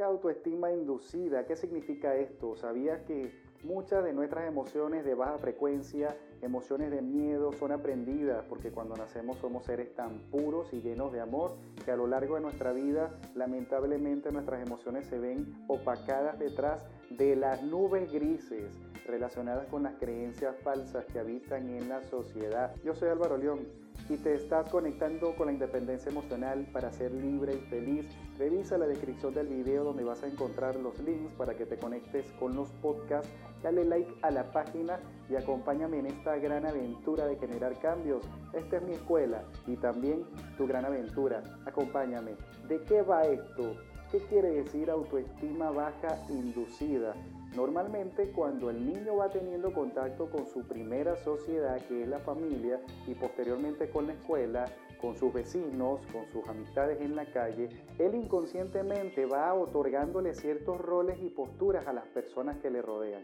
baja inducida. ¿Qué significa esto? ¿Sabías que muchas de nuestras emociones de baja frecuencia, emociones de miedo, son aprendidas? Porque cuando nacemos somos seres tan puros y llenos de amor que a lo largo de nuestra vida lamentablemente nuestras emociones se ven opacadas detrás de las nubes grises relacionadas con las creencias falsas que habitan en la sociedad. Yo soy Álvaro León y te estás conectando con la independencia emocional para ser libre y feliz. Revisa la descripción del video donde vas a encontrar los links para que te conectes con los podcasts. Dale like a la página y acompáñame en esta gran aventura de generar cambios. Esta es mi escuela y también tu gran aventura. Acompáñame. ¿De qué va esto? ¿Qué quiere decir autoestima baja inducida? Normalmente cuando el niño va teniendo contacto con su primera sociedad, que es la familia, y posteriormente con la escuela, con sus vecinos, con sus amistades en la calle, él inconscientemente va otorgándole ciertos roles y posturas a las personas que le rodean.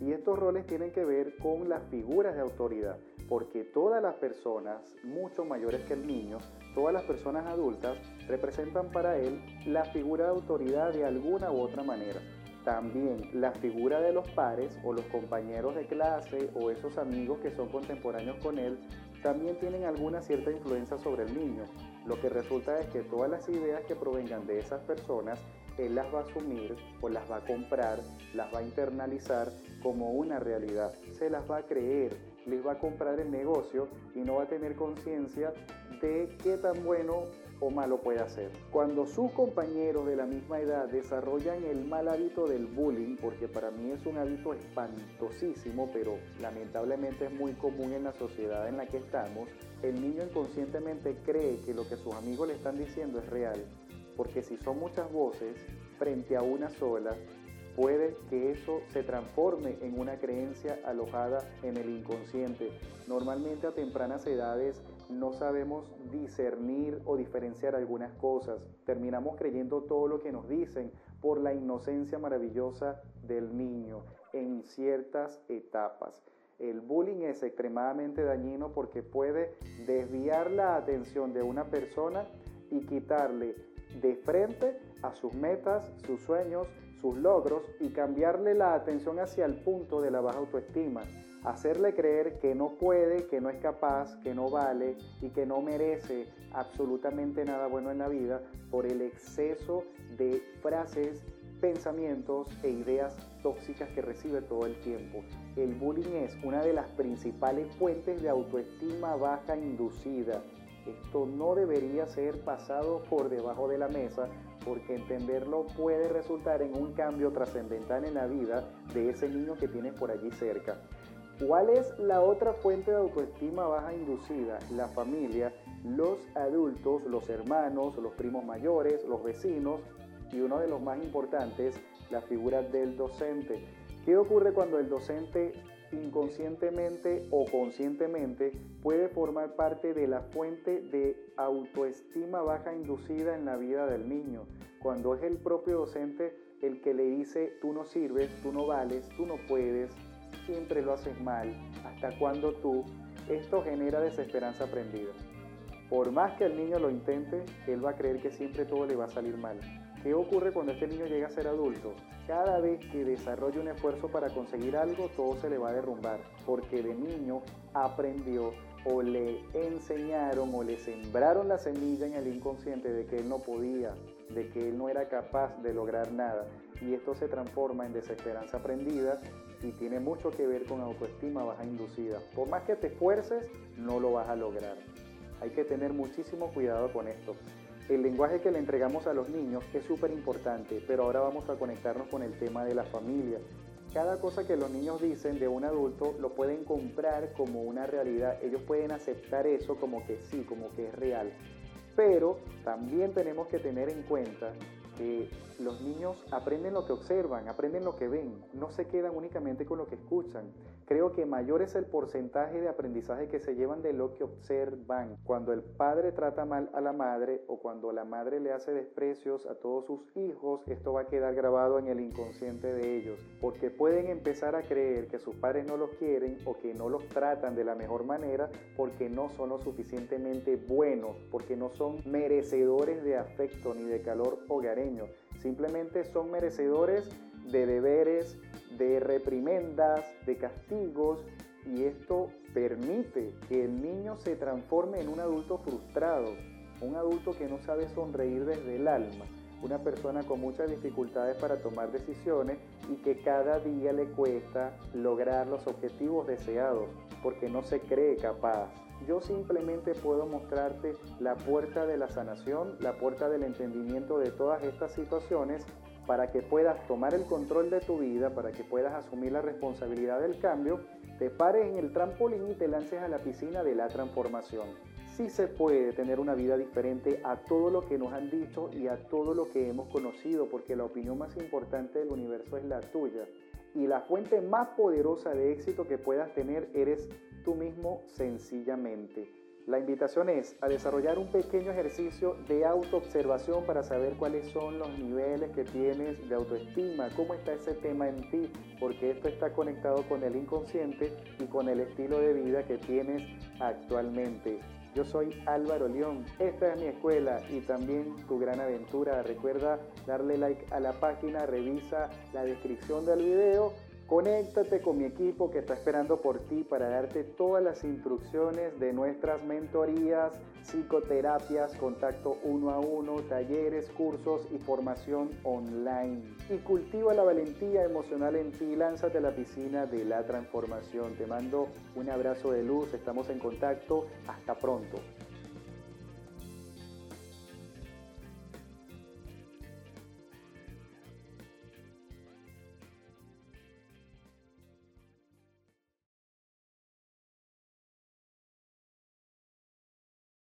Y estos roles tienen que ver con las figuras de autoridad, porque todas las personas, mucho mayores que el niño, todas las personas adultas, representan para él la figura de autoridad de alguna u otra manera. También la figura de los pares o los compañeros de clase o esos amigos que son contemporáneos con él también tienen alguna cierta influencia sobre el niño. Lo que resulta es que todas las ideas que provengan de esas personas, él las va a asumir o las va a comprar, las va a internalizar como una realidad. Se las va a creer, les va a comprar el negocio y no va a tener conciencia de qué tan bueno o malo puede hacer. Cuando sus compañeros de la misma edad desarrollan el mal hábito del bullying, porque para mí es un hábito espantosísimo, pero lamentablemente es muy común en la sociedad en la que estamos, el niño inconscientemente cree que lo que sus amigos le están diciendo es real, porque si son muchas voces frente a una sola, puede que eso se transforme en una creencia alojada en el inconsciente. Normalmente a tempranas edades no sabemos discernir o diferenciar algunas cosas. Terminamos creyendo todo lo que nos dicen por la inocencia maravillosa del niño en ciertas etapas. El bullying es extremadamente dañino porque puede desviar la atención de una persona y quitarle de frente a sus metas, sus sueños, sus logros y cambiarle la atención hacia el punto de la baja autoestima hacerle creer que no puede, que no es capaz, que no vale y que no merece absolutamente nada bueno en la vida por el exceso de frases, pensamientos e ideas tóxicas que recibe todo el tiempo. El bullying es una de las principales fuentes de autoestima baja inducida. Esto no debería ser pasado por debajo de la mesa porque entenderlo puede resultar en un cambio trascendental en la vida de ese niño que tienes por allí cerca. ¿Cuál es la otra fuente de autoestima baja inducida? La familia, los adultos, los hermanos, los primos mayores, los vecinos y uno de los más importantes, la figura del docente. ¿Qué ocurre cuando el docente inconscientemente o conscientemente puede formar parte de la fuente de autoestima baja inducida en la vida del niño? Cuando es el propio docente el que le dice, tú no sirves, tú no vales, tú no puedes, siempre lo haces mal, hasta cuando tú, esto genera desesperanza aprendida. Por más que el niño lo intente, él va a creer que siempre todo le va a salir mal. ¿Qué ocurre cuando este niño llega a ser adulto? Cada vez que desarrolla un esfuerzo para conseguir algo, todo se le va a derrumbar, porque de niño aprendió o le enseñaron o le sembraron la semilla en el inconsciente de que él no podía, de que él no era capaz de lograr nada. Y esto se transforma en desesperanza aprendida y tiene mucho que ver con autoestima baja inducida. Por más que te esfuerces, no lo vas a lograr. Hay que tener muchísimo cuidado con esto. El lenguaje que le entregamos a los niños es súper importante, pero ahora vamos a conectarnos con el tema de la familia. Cada cosa que los niños dicen de un adulto lo pueden comprar como una realidad. Ellos pueden aceptar eso como que sí, como que es real. Pero también tenemos que tener en cuenta los niños aprenden lo que observan, aprenden lo que ven, no se quedan únicamente con lo que escuchan. Creo que mayor es el porcentaje de aprendizaje que se llevan de lo que observan. Cuando el padre trata mal a la madre o cuando la madre le hace desprecios a todos sus hijos, esto va a quedar grabado en el inconsciente de ellos, porque pueden empezar a creer que sus padres no los quieren o que no los tratan de la mejor manera porque no son lo suficientemente buenos, porque no son merecedores de afecto ni de calor hogareño simplemente son merecedores de deberes, de reprimendas, de castigos, y esto permite que el niño se transforme en un adulto frustrado, un adulto que no sabe sonreír desde el alma, una persona con muchas dificultades para tomar decisiones y que cada día le cuesta lograr los objetivos deseados porque no se cree capaz. Yo simplemente puedo mostrarte la puerta de la sanación, la puerta del entendimiento de todas estas situaciones para que puedas tomar el control de tu vida, para que puedas asumir la responsabilidad del cambio, te pares en el trampolín y te lances a la piscina de la transformación sí se puede tener una vida diferente a todo lo que nos han dicho y a todo lo que hemos conocido, porque la opinión más importante del universo es la tuya. Y la fuente más poderosa de éxito que puedas tener eres tú mismo sencillamente. La invitación es a desarrollar un pequeño ejercicio de autoobservación para saber cuáles son los niveles que tienes de autoestima, cómo está ese tema en ti, porque esto está conectado con el inconsciente y con el estilo de vida que tienes actualmente. Yo soy Álvaro León, esta es mi escuela y también tu gran aventura. Recuerda darle like a la página, revisa la descripción del video, conéctate con mi equipo que está esperando por ti para darte todas las instrucciones de nuestras mentorías, psicoterapias, contacto uno a uno, talleres, cursos y formación online. Y cultiva la valentía emocional en ti, lánzate a la piscina de la transformación. Te mando un abrazo de luz, estamos en contacto, hasta pronto.